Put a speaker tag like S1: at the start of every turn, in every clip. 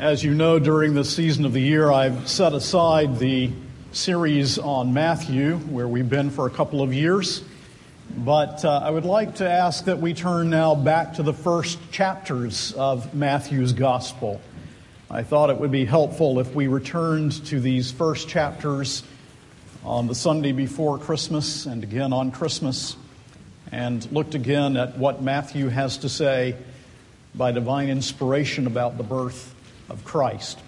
S1: As you know, during this season of the year, I've set aside the series on Matthew, where we've been for a couple of years. But uh, I would like to ask that we turn now back to the first chapters of Matthew's Gospel. I thought it would be helpful if we returned to these first chapters on the Sunday before Christmas and again on Christmas and looked again at what Matthew has to say by divine inspiration about the birth of Christ.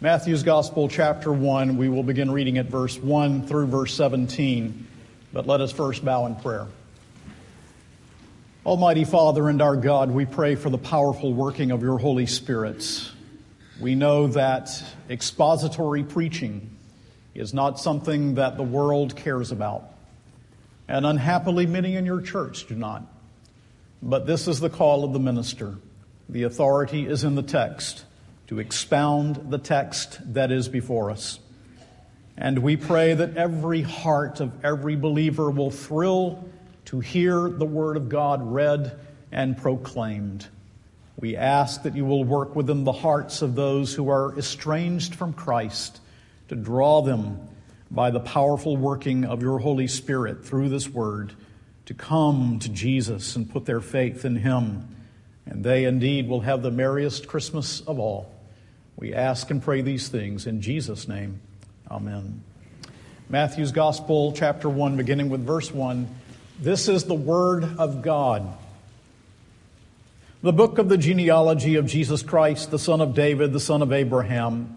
S1: Matthew's Gospel, chapter 1, we will begin reading at verse 1 through verse 17. But let us first bow in prayer. Almighty Father and our God, we pray for the powerful working of your Holy Spirit. We know that expository preaching is not something that the world cares about. And unhappily, many in your church do not. But this is the call of the minister. The authority is in the text to expound the text that is before us. And we pray that every heart of every believer will thrill to hear the Word of God read and proclaimed. We ask that you will work within the hearts of those who are estranged from Christ to draw them by the powerful working of your Holy Spirit through this word to come to Jesus and put their faith in him. And they indeed will have the merriest Christmas of all. We ask and pray these things in Jesus' name. Amen. Matthew's Gospel, chapter 1, beginning with verse 1. This is the Word of God. The book of the genealogy of Jesus Christ, the son of David, the son of Abraham.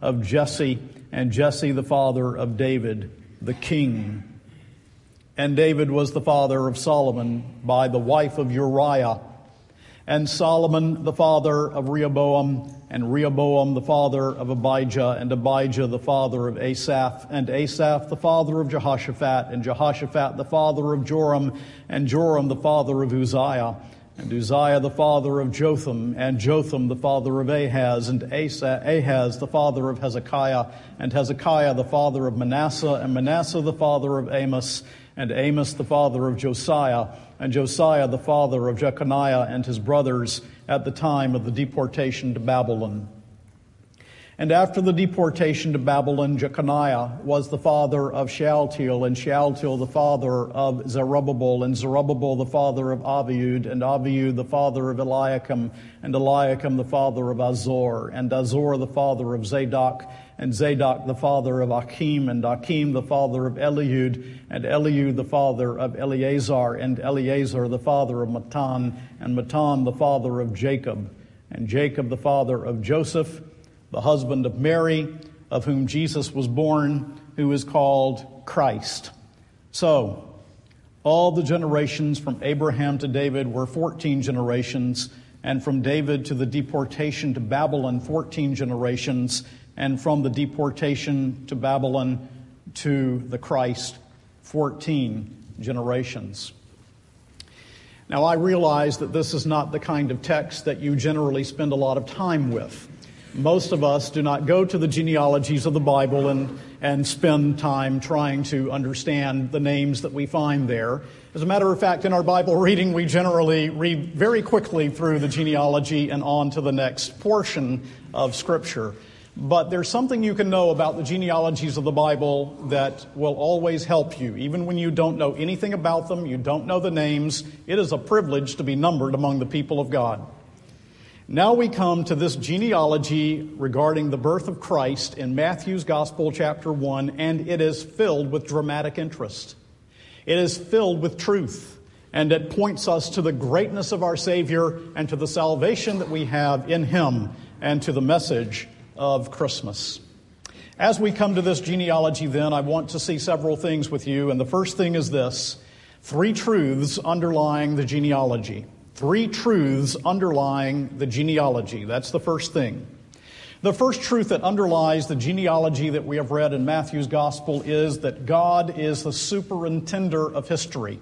S1: of Jesse, and Jesse the father of David, the king. And David was the father of Solomon by the wife of Uriah, and Solomon the father of Rehoboam, and Rehoboam the father of Abijah, and Abijah the father of Asaph, and Asaph the father of Jehoshaphat, and Jehoshaphat the father of Joram, and Joram the father of Uzziah and Uzziah the father of Jotham, and Jotham the father of Ahaz, and Asa, Ahaz the father of Hezekiah, and Hezekiah the father of Manasseh, and Manasseh the father of Amos, and Amos the father of Josiah, and Josiah the father of Jeconiah and his brothers at the time of the deportation to Babylon. And after the deportation to Babylon, Jeconiah was the father of Shealtiel, and Shealtiel the father of Zerubbabel, and Zerubbabel the father of Abiud, and Abiud the father of Eliakim, and Eliakim the father of Azor, and Azor the father of Zadok, and Zadok the father of Achim, and Achim the father of Eliud, and Eliud the father of Eleazar, and Eleazar the father of Matthan, and Matthan the father of Jacob, and Jacob the father of Joseph, the husband of Mary, of whom Jesus was born, who is called Christ. So, all the generations from Abraham to David were 14 generations, and from David to the deportation to Babylon, 14 generations, and from the deportation to Babylon to the Christ, 14 generations. Now, I realize that this is not the kind of text that you generally spend a lot of time with most of us do not go to the genealogies of the Bible and, and spend time trying to understand the names that we find there. As a matter of fact, in our Bible reading, we generally read very quickly through the genealogy and on to the next portion of Scripture. But there's something you can know about the genealogies of the Bible that will always help you. Even when you don't know anything about them, you don't know the names, it is a privilege to be numbered among the people of God. Now we come to this genealogy regarding the birth of Christ in Matthew's Gospel, chapter 1, and it is filled with dramatic interest. It is filled with truth, and it points us to the greatness of our Savior and to the salvation that we have in Him and to the message of Christmas. As we come to this genealogy, then, I want to see several things with you, and the first thing is this three truths underlying the genealogy. Three truths underlying the genealogy. That's the first thing. The first truth that underlies the genealogy that we have read in Matthew's gospel is that God is the superintender of history.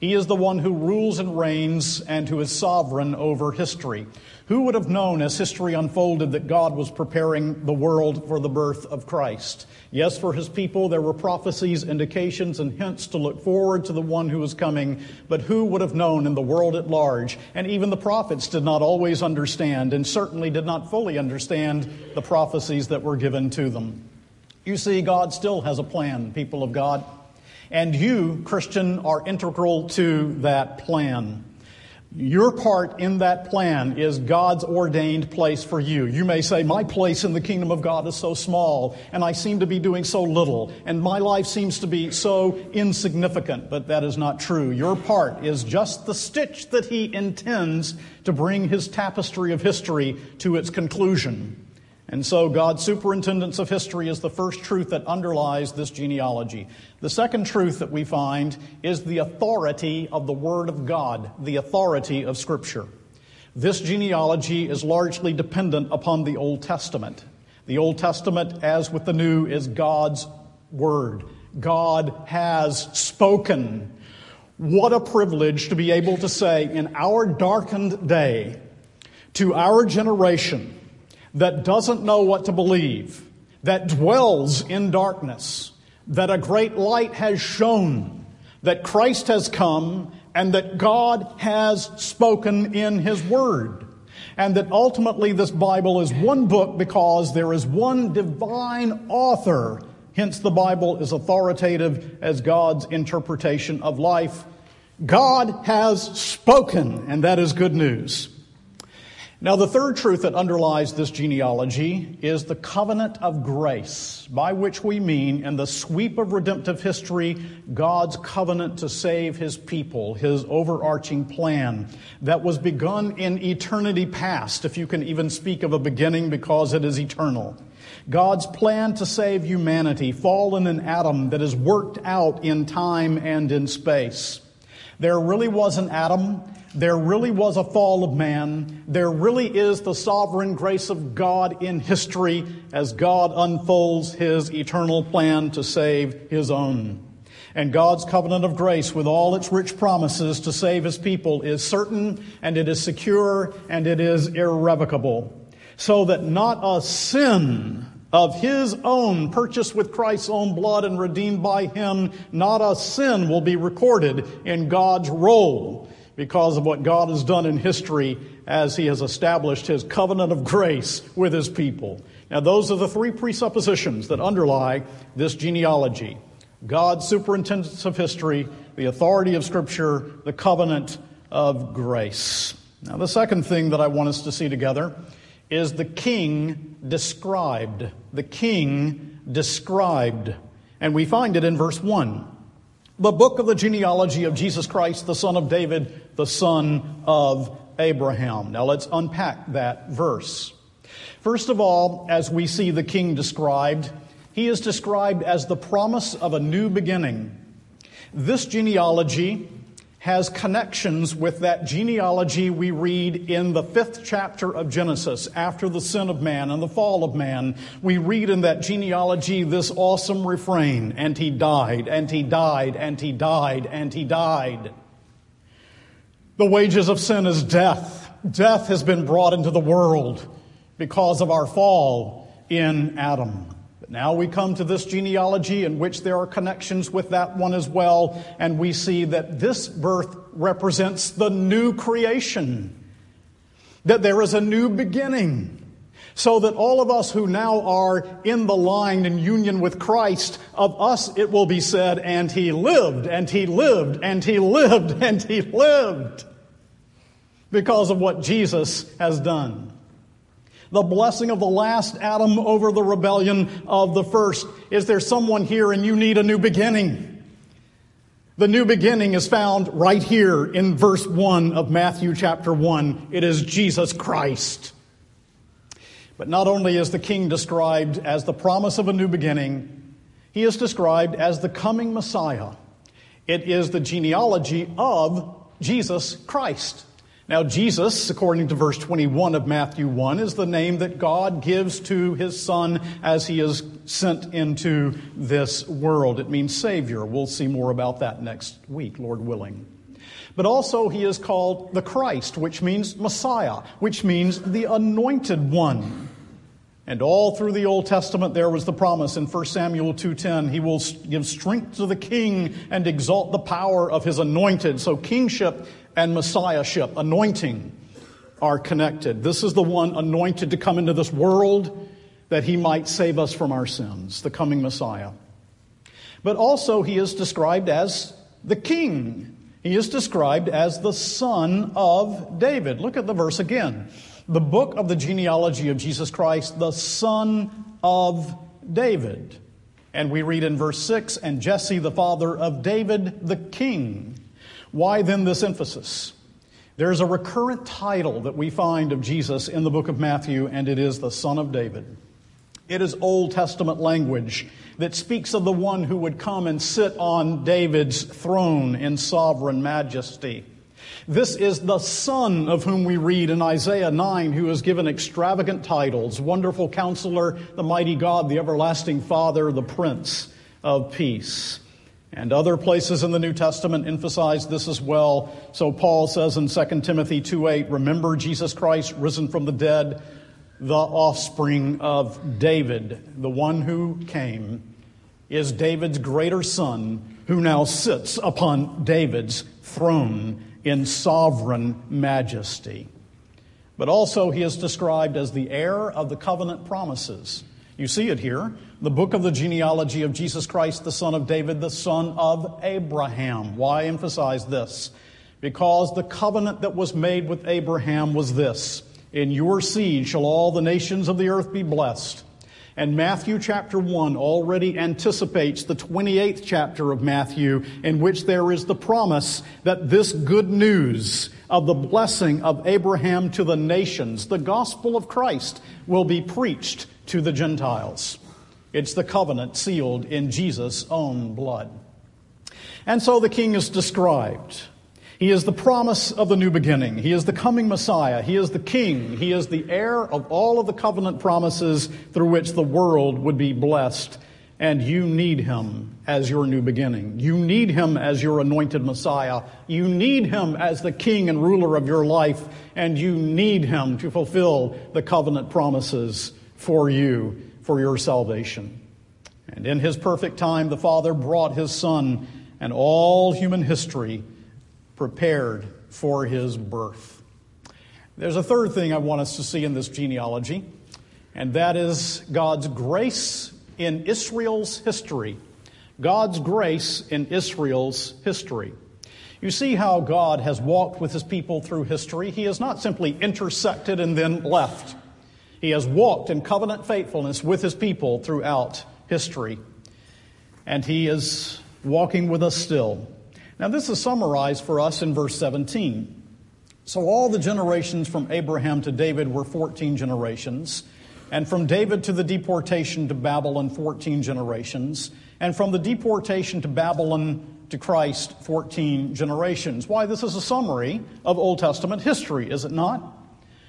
S1: He is the one who rules and reigns and who is sovereign over history. Who would have known as history unfolded that God was preparing the world for the birth of Christ? Yes, for his people, there were prophecies, indications, and hints to look forward to the one who was coming, but who would have known in the world at large? And even the prophets did not always understand, and certainly did not fully understand the prophecies that were given to them. You see, God still has a plan, people of God. And you, Christian, are integral to that plan. Your part in that plan is God's ordained place for you. You may say, My place in the kingdom of God is so small, and I seem to be doing so little, and my life seems to be so insignificant, but that is not true. Your part is just the stitch that He intends to bring His tapestry of history to its conclusion. And so, God's superintendence of history is the first truth that underlies this genealogy. The second truth that we find is the authority of the Word of God, the authority of Scripture. This genealogy is largely dependent upon the Old Testament. The Old Testament, as with the New, is God's Word. God has spoken. What a privilege to be able to say in our darkened day to our generation, that doesn't know what to believe, that dwells in darkness, that a great light has shone, that Christ has come, and that God has spoken in His Word. And that ultimately this Bible is one book because there is one divine author. Hence, the Bible is authoritative as God's interpretation of life. God has spoken, and that is good news. Now, the third truth that underlies this genealogy is the covenant of grace, by which we mean, in the sweep of redemptive history, God's covenant to save his people, his overarching plan that was begun in eternity past, if you can even speak of a beginning because it is eternal. God's plan to save humanity, fallen in Adam, that is worked out in time and in space. There really was an Adam there really was a fall of man. There really is the sovereign grace of God in history as God unfolds his eternal plan to save his own. And God's covenant of grace, with all its rich promises to save his people, is certain and it is secure and it is irrevocable. So that not a sin of his own, purchased with Christ's own blood and redeemed by him, not a sin will be recorded in God's roll because of what God has done in history as He has established His covenant of grace with His people. Now, those are the three presuppositions that underlie this genealogy God's superintendence of history, the authority of Scripture, the covenant of grace. Now, the second thing that I want us to see together is the king described. The king described. And we find it in verse 1 the book of the genealogy of Jesus Christ, the son of David, the son of Abraham. Now let's unpack that verse. First of all, as we see the king described, he is described as the promise of a new beginning. This genealogy has connections with that genealogy we read in the fifth chapter of Genesis after the sin of man and the fall of man. We read in that genealogy this awesome refrain, and he died, and he died, and he died, and he died. The wages of sin is death. Death has been brought into the world because of our fall in Adam. Now we come to this genealogy in which there are connections with that one as well, and we see that this birth represents the new creation, that there is a new beginning. So that all of us who now are in the line in union with Christ, of us it will be said, and he lived, and he lived, and he lived, and he lived, because of what Jesus has done. The blessing of the last Adam over the rebellion of the first. Is there someone here and you need a new beginning? The new beginning is found right here in verse 1 of Matthew chapter 1. It is Jesus Christ. But not only is the king described as the promise of a new beginning, he is described as the coming Messiah. It is the genealogy of Jesus Christ. Now, Jesus, according to verse 21 of Matthew 1, is the name that God gives to his Son as he is sent into this world. It means Savior. We'll see more about that next week, Lord willing. But also, he is called the Christ, which means Messiah, which means the anointed one. And all through the Old Testament there was the promise in 1 Samuel 2:10 he will give strength to the king and exalt the power of his anointed. So kingship and messiahship, anointing are connected. This is the one anointed to come into this world that he might save us from our sins, the coming Messiah. But also he is described as the king. He is described as the son of David. Look at the verse again the book of the genealogy of Jesus Christ, the son of David. And we read in verse 6 and Jesse, the father of David, the king. Why then this emphasis? There's a recurrent title that we find of Jesus in the book of Matthew, and it is the Son of David. It is Old Testament language that speaks of the one who would come and sit on David's throne in sovereign majesty. This is the Son of whom we read in Isaiah 9, who is given extravagant titles Wonderful Counselor, the Mighty God, the Everlasting Father, the Prince of Peace. And other places in the New Testament emphasize this as well. So Paul says in 2 Timothy 2:8, remember Jesus Christ risen from the dead, the offspring of David, the one who came, is David's greater son who now sits upon David's throne in sovereign majesty. But also, he is described as the heir of the covenant promises. You see it here. The book of the genealogy of Jesus Christ, the son of David, the son of Abraham. Why emphasize this? Because the covenant that was made with Abraham was this In your seed shall all the nations of the earth be blessed. And Matthew chapter 1 already anticipates the 28th chapter of Matthew, in which there is the promise that this good news of the blessing of Abraham to the nations, the gospel of Christ, will be preached to the Gentiles. It's the covenant sealed in Jesus' own blood. And so the king is described. He is the promise of the new beginning. He is the coming Messiah. He is the King. He is the heir of all of the covenant promises through which the world would be blessed. And you need him as your new beginning. You need him as your anointed Messiah. You need him as the King and ruler of your life. And you need him to fulfill the covenant promises for you, for your salvation. And in his perfect time, the Father brought his Son and all human history prepared for his birth. There's a third thing I want us to see in this genealogy, and that is God's grace in Israel's history. God's grace in Israel's history. You see how God has walked with his people through history. He has not simply intersected and then left. He has walked in covenant faithfulness with his people throughout history. And he is walking with us still. Now, this is summarized for us in verse 17. So, all the generations from Abraham to David were 14 generations, and from David to the deportation to Babylon, 14 generations, and from the deportation to Babylon to Christ, 14 generations. Why, this is a summary of Old Testament history, is it not?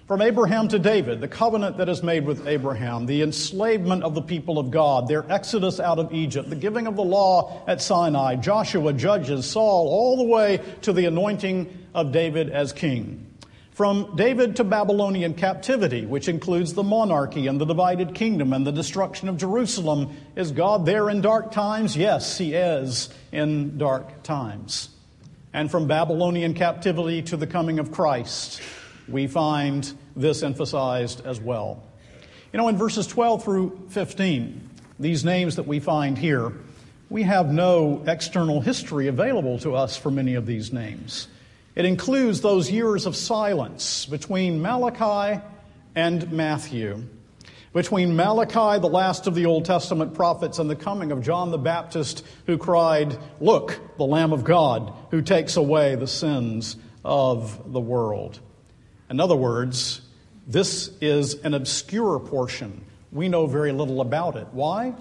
S1: From Abraham to David, the covenant that is made with Abraham, the enslavement of the people of God, their exodus out of Egypt, the giving of the law at Sinai, Joshua, Judges, Saul, all the way to the anointing of David as king. From David to Babylonian captivity, which includes the monarchy and the divided kingdom and the destruction of Jerusalem, is God there in dark times? Yes, He is in dark times. And from Babylonian captivity to the coming of Christ, we find this emphasized as well. You know, in verses 12 through 15, these names that we find here, we have no external history available to us for many of these names. It includes those years of silence between Malachi and Matthew, between Malachi, the last of the Old Testament prophets, and the coming of John the Baptist, who cried, Look, the Lamb of God, who takes away the sins of the world. In other words, this is an obscure portion. We know very little about it. Why?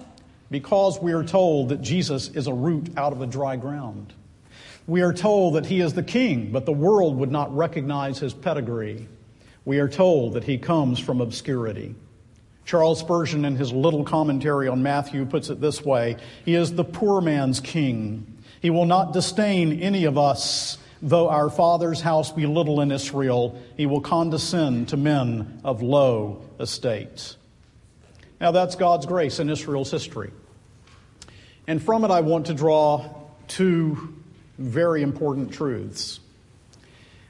S1: Because we are told that Jesus is a root out of the dry ground. We are told that he is the king, but the world would not recognize his pedigree. We are told that he comes from obscurity. Charles Spurgeon, in his little commentary on Matthew, puts it this way He is the poor man's king. He will not disdain any of us, though our father's house be little in Israel. He will condescend to men of low estate. Now, that's God's grace in Israel's history. And from it, I want to draw two very important truths.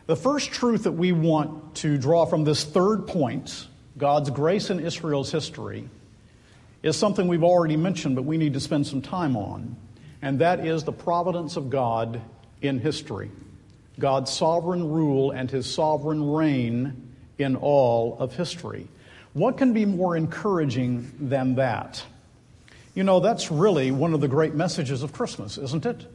S1: The first truth that we want to draw from this third point, God's grace in Israel's history, is something we've already mentioned, but we need to spend some time on, and that is the providence of God in history. God's sovereign rule and his sovereign reign in all of history. What can be more encouraging than that? You know, that's really one of the great messages of Christmas, isn't it?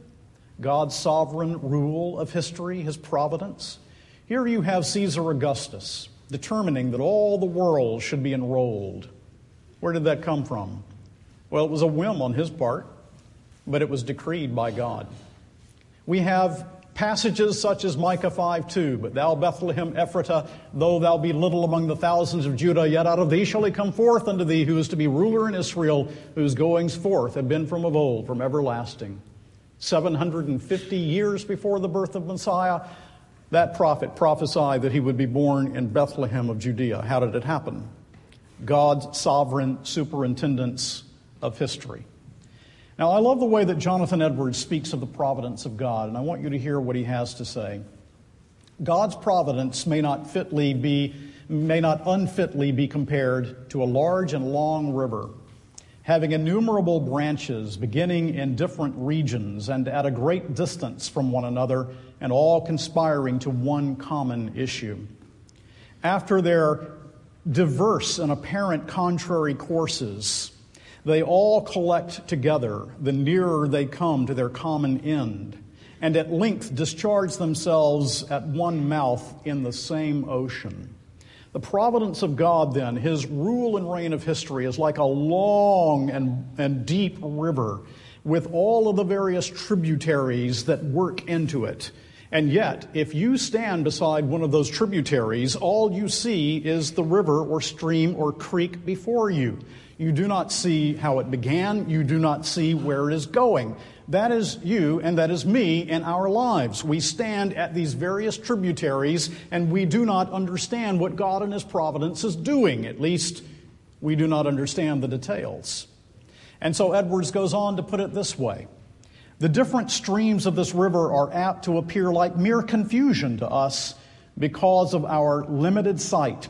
S1: God's sovereign rule of history, his providence. Here you have Caesar Augustus determining that all the world should be enrolled. Where did that come from? Well, it was a whim on his part, but it was decreed by God. We have passages such as Micah 5 2, But thou, Bethlehem Ephratah, though thou be little among the thousands of Judah, yet out of thee shall he come forth unto thee, who is to be ruler in Israel, whose goings forth have been from of old, from everlasting. 750 years before the birth of Messiah, that prophet prophesied that he would be born in Bethlehem of Judea. How did it happen? God's sovereign superintendence of history. Now, I love the way that Jonathan Edwards speaks of the providence of God, and I want you to hear what he has to say. God's providence may not fitly be may not unfitly be compared to a large and long river having innumerable branches beginning in different regions and at a great distance from one another, and all conspiring to one common issue. After their diverse and apparent contrary courses, they all collect together the nearer they come to their common end, and at length discharge themselves at one mouth in the same ocean. The providence of God, then, his rule and reign of history, is like a long and, and deep river with all of the various tributaries that work into it. And yet, if you stand beside one of those tributaries, all you see is the river or stream or creek before you. You do not see how it began. You do not see where it is going. That is you and that is me in our lives. We stand at these various tributaries and we do not understand what God and His providence is doing. At least, we do not understand the details. And so Edwards goes on to put it this way The different streams of this river are apt to appear like mere confusion to us because of our limited sight,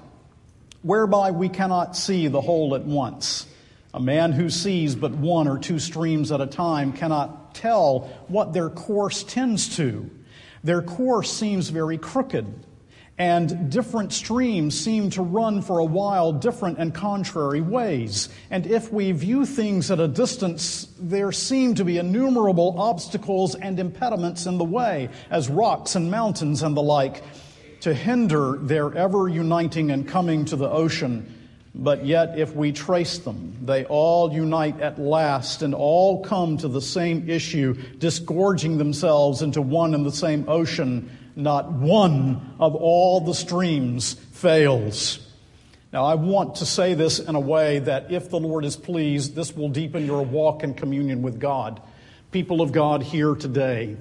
S1: whereby we cannot see the whole at once. A man who sees but one or two streams at a time cannot tell what their course tends to. Their course seems very crooked, and different streams seem to run for a while different and contrary ways. And if we view things at a distance, there seem to be innumerable obstacles and impediments in the way, as rocks and mountains and the like, to hinder their ever uniting and coming to the ocean but yet, if we trace them, they all unite at last and all come to the same issue, disgorging themselves into one and the same ocean. Not one of all the streams fails. Now, I want to say this in a way that if the Lord is pleased, this will deepen your walk in communion with God. People of God here today,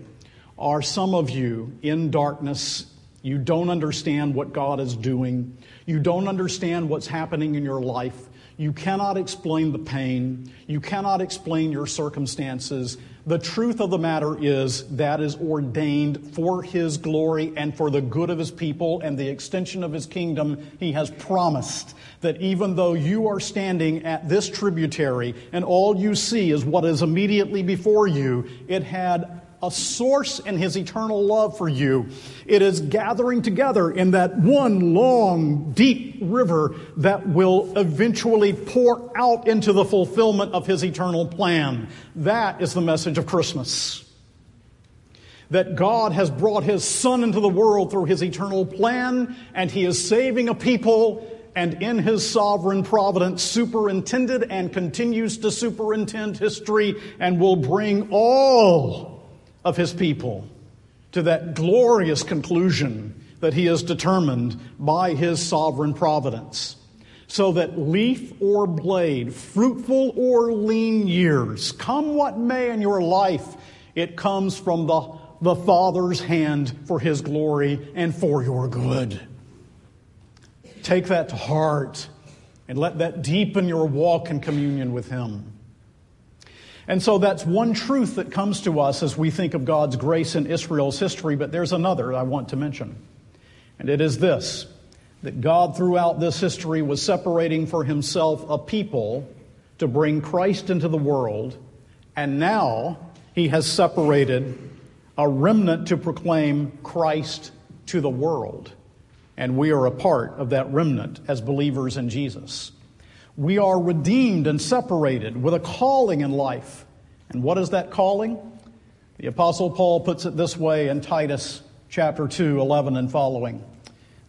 S1: are some of you in darkness? You don't understand what God is doing. You don't understand what's happening in your life. You cannot explain the pain. You cannot explain your circumstances. The truth of the matter is that is ordained for His glory and for the good of His people and the extension of His kingdom. He has promised that even though you are standing at this tributary and all you see is what is immediately before you, it had a source in his eternal love for you. It is gathering together in that one long, deep river that will eventually pour out into the fulfillment of his eternal plan. That is the message of Christmas. That God has brought his Son into the world through his eternal plan, and he is saving a people and in his sovereign providence superintended and continues to superintend history and will bring all of his people to that glorious conclusion that he has determined by his sovereign providence. So that leaf or blade, fruitful or lean years, come what may in your life, it comes from the, the Father's hand for his glory and for your good. Take that to heart and let that deepen your walk in communion with him. And so that's one truth that comes to us as we think of God's grace in Israel's history, but there's another I want to mention. And it is this that God, throughout this history, was separating for himself a people to bring Christ into the world, and now he has separated a remnant to proclaim Christ to the world. And we are a part of that remnant as believers in Jesus. We are redeemed and separated with a calling in life. And what is that calling? The Apostle Paul puts it this way in Titus chapter 2, 11 and following.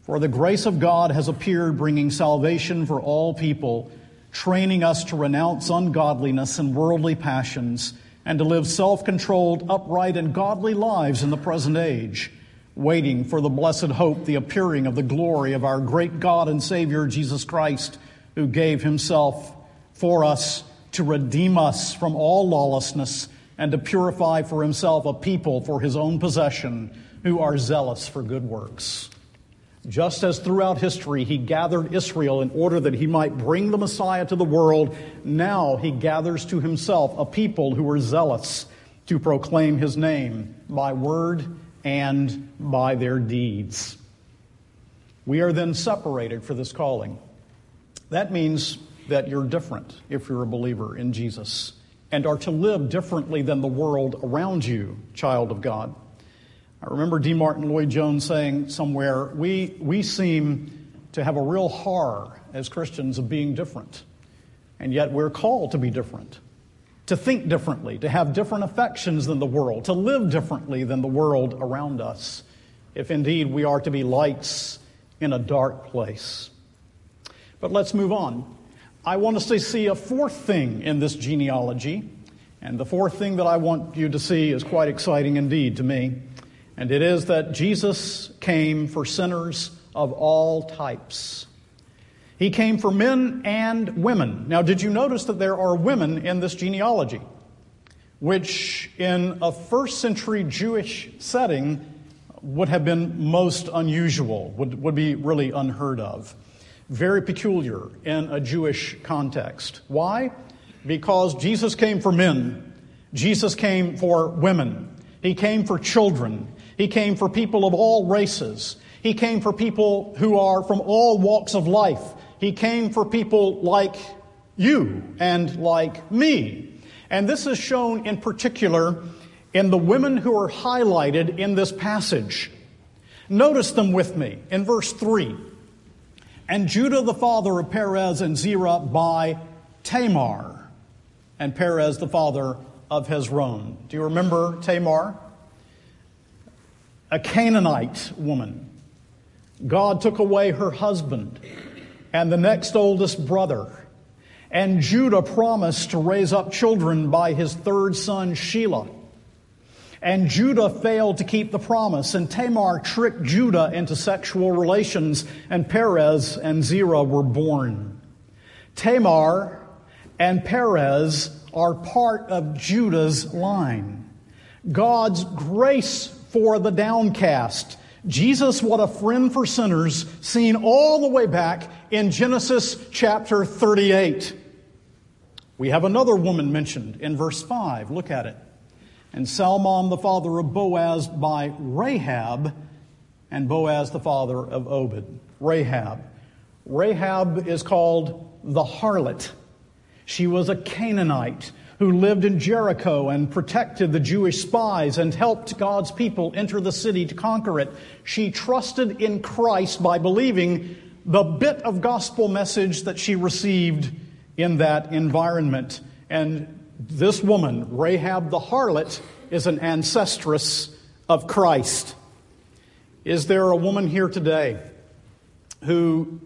S1: For the grace of God has appeared, bringing salvation for all people, training us to renounce ungodliness and worldly passions, and to live self controlled, upright, and godly lives in the present age, waiting for the blessed hope, the appearing of the glory of our great God and Savior, Jesus Christ who gave himself for us to redeem us from all lawlessness and to purify for himself a people for his own possession who are zealous for good works. Just as throughout history he gathered Israel in order that he might bring the Messiah to the world, now he gathers to himself a people who are zealous to proclaim his name by word and by their deeds. We are then separated for this calling. That means that you're different if you're a believer in Jesus and are to live differently than the world around you, child of God. I remember D. Martyn Lloyd Jones saying somewhere, we, we seem to have a real horror as Christians of being different, and yet we're called to be different, to think differently, to have different affections than the world, to live differently than the world around us, if indeed we are to be lights in a dark place. But let's move on. I want us to see a fourth thing in this genealogy. And the fourth thing that I want you to see is quite exciting indeed to me. And it is that Jesus came for sinners of all types. He came for men and women. Now, did you notice that there are women in this genealogy? Which, in a first century Jewish setting, would have been most unusual, would, would be really unheard of very peculiar in a Jewish context. Why? Because Jesus came for men, Jesus came for women, He came for children, He came for people of all races, He came for people who are from all walks of life, He came for people like you and like me. And this is shown in particular in the women who are highlighted in this passage. Notice them with me in verse 3 and Judah the father of Perez and Zerah by Tamar, and Perez the father of Hezron. Do you remember Tamar? A Canaanite woman. God took away her husband and the next oldest brother. And Judah promised to raise up children by his third son, Shelah. And Judah failed to keep the promise, and Tamar tricked Judah into sexual relations, and Perez and Zerah were born. Tamar and Perez are part of Judah's line. God's grace for the downcast. Jesus, what a friend for sinners, seen all the way back in Genesis chapter 38. We have another woman mentioned in verse 5. Look at it and Salmon the father of Boaz by Rahab, and Boaz the father of Obed. Rahab. Rahab is called the harlot. She was a Canaanite who lived in Jericho and protected the Jewish spies and helped God's people enter the city to conquer it. She trusted in Christ by believing the bit of gospel message that she received in that environment. And this woman, Rahab the harlot, is an ancestress of Christ. Is there a woman here today who,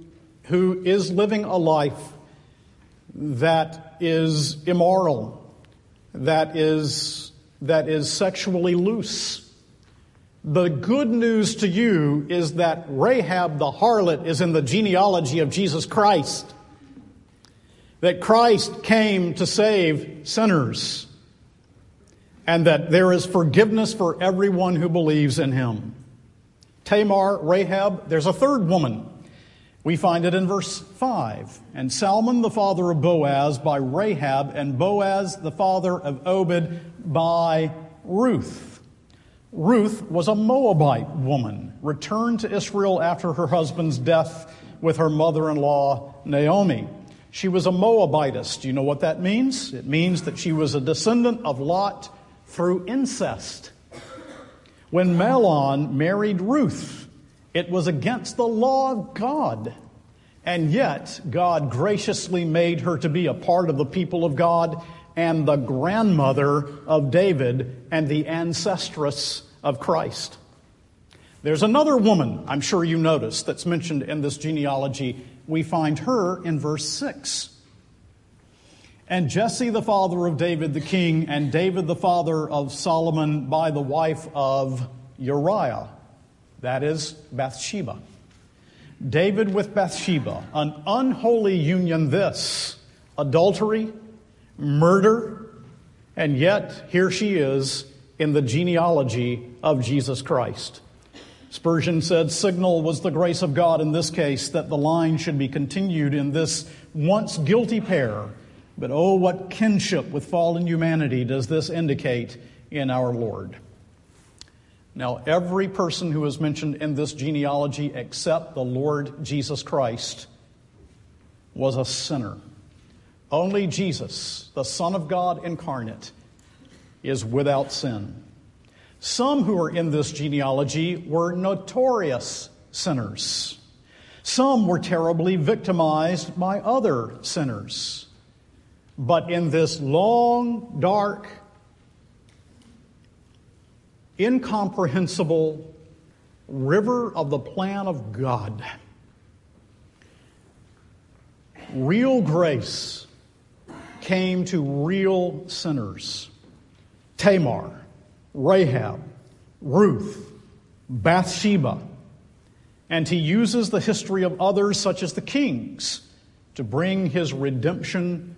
S1: who is living a life that is immoral, that is, that is sexually loose, The good news to you is that Rahab the harlot is in the genealogy of Jesus Christ. That Christ came to save sinners. And that there is forgiveness for everyone who believes in him. Tamar, Rahab, there's a third woman. We find it in verse 5. And Salmon, the father of Boaz, by Rahab, and Boaz, the father of Obed, by Ruth. Ruth was a Moabite woman, returned to Israel after her husband's death with her mother in law, Naomi. She was a Moabitess. Do you know what that means? It means that she was a descendant of Lot through incest. When Mahlon married Ruth, it was against the law of God. And yet, God graciously made her to be a part of the people of God and the grandmother of David and the ancestress of Christ. There's another woman, I'm sure you noticed, that's mentioned in this genealogy. We find her in verse 6. And Jesse, the father of David the king, and David, the father of Solomon, by the wife of Uriah. That is Bathsheba. David with Bathsheba, an unholy union, this adultery, murder, and yet here she is in the genealogy of Jesus Christ. Spurgeon said, Signal was the grace of God in this case that the line should be continued in this once guilty pair. But oh, what kinship with fallen humanity does this indicate in our Lord. Now, every person who is mentioned in this genealogy except the Lord Jesus Christ was a sinner. Only Jesus, the Son of God incarnate, is without sin. Some who are in this genealogy were notorious sinners. Some were terribly victimized by other sinners. But in this long, dark, incomprehensible river of the plan of God. Real grace came to real sinners Tamar, Rahab, Ruth, Bathsheba, and he uses the history of others, such as the kings, to bring his redemption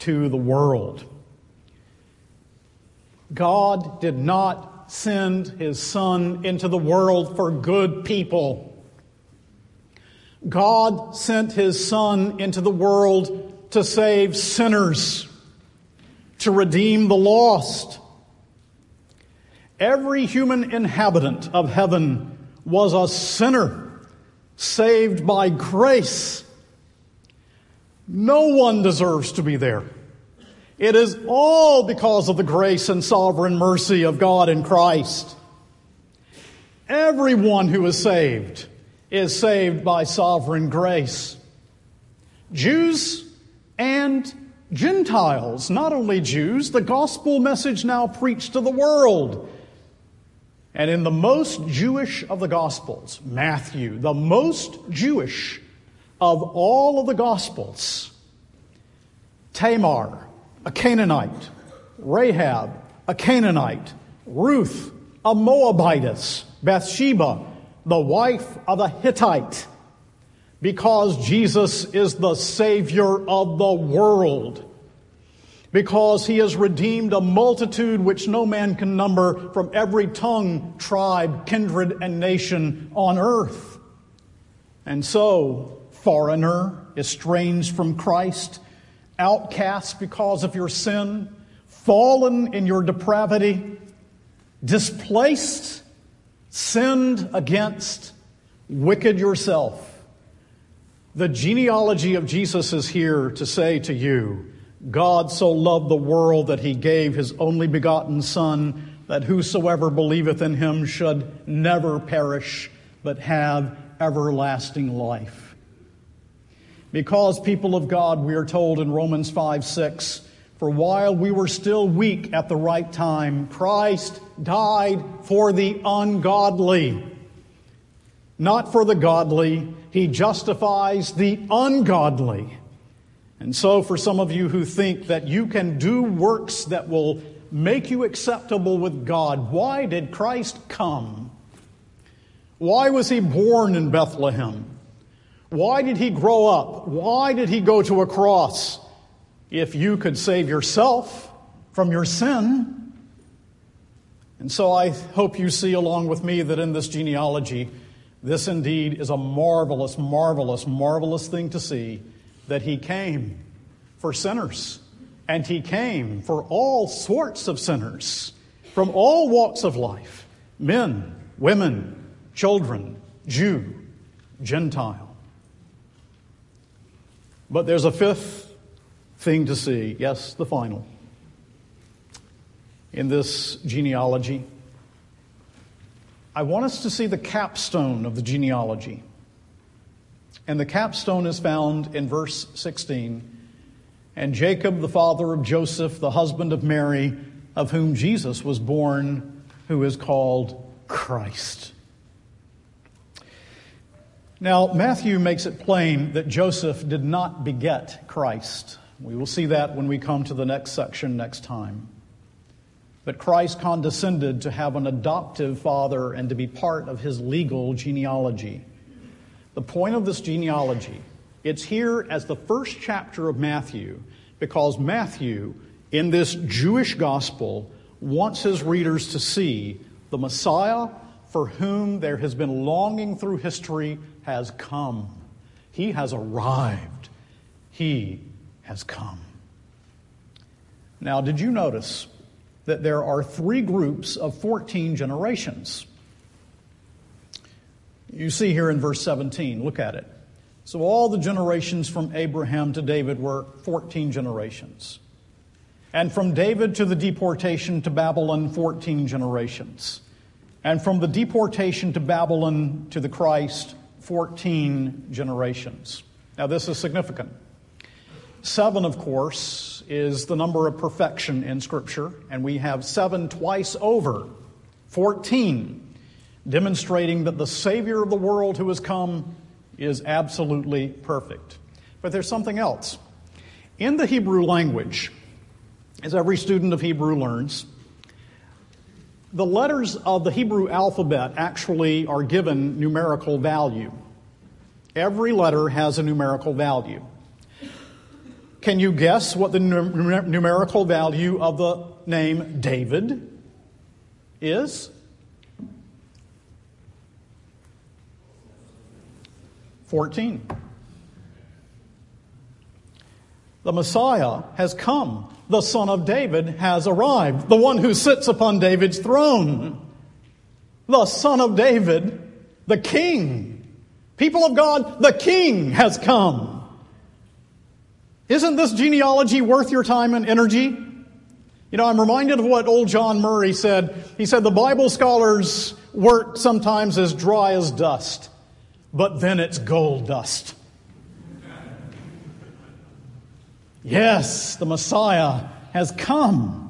S1: to the world. God did not send his son into the world for good people. God sent his son into the world to save sinners, to redeem the lost. Every human inhabitant of heaven was a sinner saved by grace. No one deserves to be there. It is all because of the grace and sovereign mercy of God in Christ. Everyone who is saved is saved by sovereign grace. Jews and Gentiles, not only Jews, the gospel message now preached to the world. And in the most Jewish of the gospels, Matthew, the most Jewish of all of the gospels, Tamar, a Canaanite, Rahab, a Canaanite, Ruth, a Moabitess, Bathsheba, the wife of a Hittite, because Jesus is the Savior of the world, because he has redeemed a multitude which no man can number from every tongue, tribe, kindred, and nation on earth. And so, foreigner, estranged from Christ, outcast because of your sin, fallen in your depravity, displaced, sinned against, wicked yourself. The genealogy of Jesus is here to say to you God so loved the world that he gave his only begotten Son, that whosoever believeth in him should never perish, but have everlasting life. Because, people of God, we are told in Romans 5 6, for while we were still weak at the right time, Christ died for the ungodly. Not for the godly, he justifies the ungodly. And so, for some of you who think that you can do works that will make you acceptable with God, why did Christ come? Why was he born in Bethlehem? Why did he grow up? Why did he go to a cross? If you could save yourself from your sin. And so I hope you see along with me that in this genealogy, this indeed is a marvelous, marvelous, marvelous thing to see that he came for sinners. And he came for all sorts of sinners from all walks of life men, women, children, Jew, Gentile. But there's a fifth thing to see. Yes, the final. In this genealogy, I want us to see the capstone of the genealogy. And the capstone is found in verse 16. And Jacob, the father of Joseph, the husband of Mary, of whom Jesus was born, who is called Christ. Now, Matthew makes it plain that Joseph did not beget Christ. We will see that when we come to the next section next time. But Christ condescended to have an adoptive father and to be part of his legal genealogy. The point of this genealogy, it's here as the first chapter of Matthew because Matthew, in this Jewish gospel, wants his readers to see the Messiah for whom there has been longing through history has come. He has arrived. He has come. Now, did you notice that there are three groups of 14 generations? You see here in verse 17, look at it. So, all the generations from Abraham to David were 14 generations. And from David to the deportation to Babylon, 14 generations. And from the deportation to Babylon to the Christ, 14 generations. Now, this is significant. Seven, of course, is the number of perfection in Scripture, and we have seven twice over, 14, demonstrating that the Savior of the world who has come is absolutely perfect. But there's something else. In the Hebrew language, as every student of Hebrew learns, the letters of the Hebrew alphabet actually are given numerical value. Every letter has a numerical value. Can you guess what the numerical value of the name David is? 14. The Messiah has come the Son of David has arrived, the one who sits upon David's throne. The Son of David, the King. People of God, the King has come. Isn't this genealogy worth your time and energy? You know, I'm reminded of what old John Murray said. He said, The Bible scholars work sometimes as dry as dust, but then it's gold dust. Yes, the Messiah has come.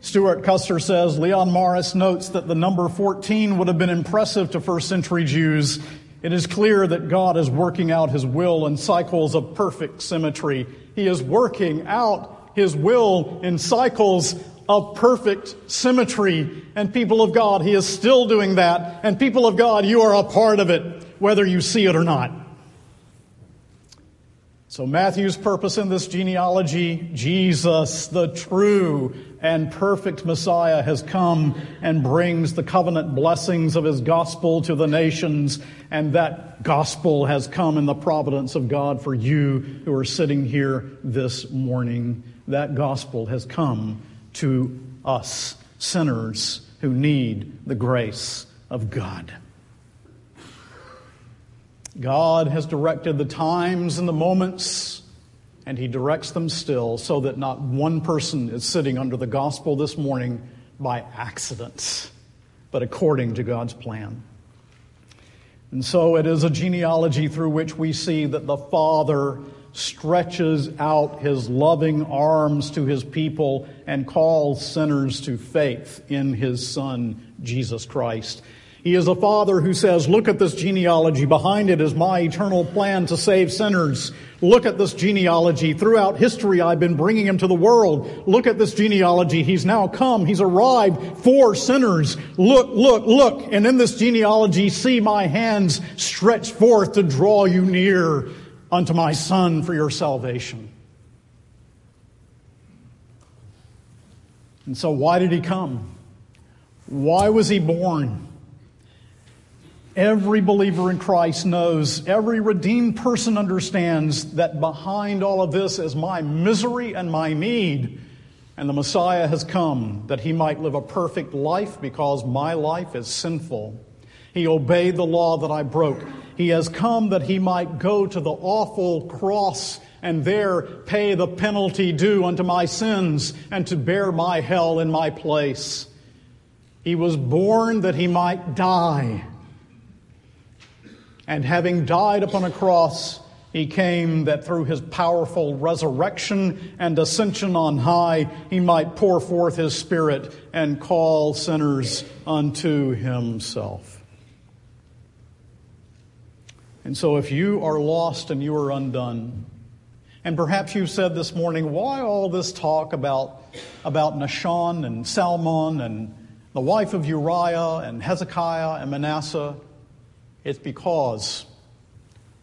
S1: Stewart Custer says Leon Morris notes that the number 14 would have been impressive to first century Jews. It is clear that God is working out his will in cycles of perfect symmetry. He is working out his will in cycles of perfect symmetry. And people of God, he is still doing that. And people of God, you are a part of it, whether you see it or not. So, Matthew's purpose in this genealogy Jesus, the true and perfect Messiah, has come and brings the covenant blessings of his gospel to the nations. And that gospel has come in the providence of God for you who are sitting here this morning. That gospel has come to us, sinners who need the grace of God. God has directed the times and the moments, and He directs them still so that not one person is sitting under the gospel this morning by accident, but according to God's plan. And so it is a genealogy through which we see that the Father stretches out his loving arms to his people and calls sinners to faith in his Son, Jesus Christ. He is a father who says, Look at this genealogy. Behind it is my eternal plan to save sinners. Look at this genealogy. Throughout history, I've been bringing him to the world. Look at this genealogy. He's now come. He's arrived for sinners. Look, look, look. And in this genealogy, see my hands stretched forth to draw you near unto my son for your salvation. And so, why did he come? Why was he born? Every believer in Christ knows, every redeemed person understands that behind all of this is my misery and my need. And the Messiah has come that he might live a perfect life because my life is sinful. He obeyed the law that I broke. He has come that he might go to the awful cross and there pay the penalty due unto my sins and to bear my hell in my place. He was born that he might die and having died upon a cross, he came that through his powerful resurrection and ascension on high, he might pour forth his Spirit and call sinners unto himself. And so, if you are lost and you are undone, and perhaps you've said this morning, why all this talk about, about Nahshon and Salmon and the wife of Uriah and Hezekiah and Manasseh? It's because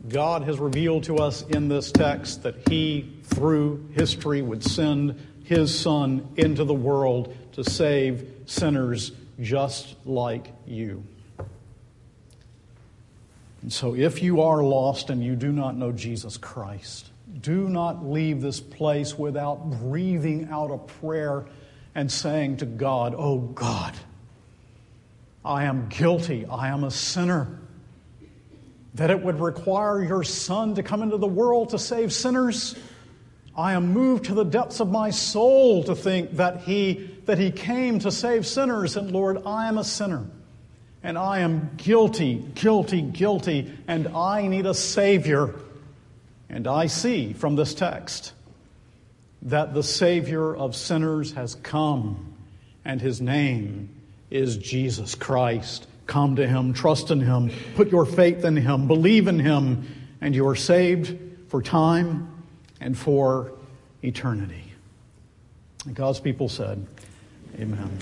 S1: God has revealed to us in this text that He, through history, would send His Son into the world to save sinners just like you. And so, if you are lost and you do not know Jesus Christ, do not leave this place without breathing out a prayer and saying to God, Oh God, I am guilty, I am a sinner that it would require your Son to come into the world to save sinners. I am moved to the depths of my soul to think that he, that he came to save sinners. And Lord, I am a sinner. And I am guilty, guilty, guilty. And I need a Savior. And I see from this text that the Savior of sinners has come. And his name is Jesus Christ. Come to Him, trust in Him, put your faith in Him, believe in Him, and you are saved for time and for eternity. And God's people said, Amen.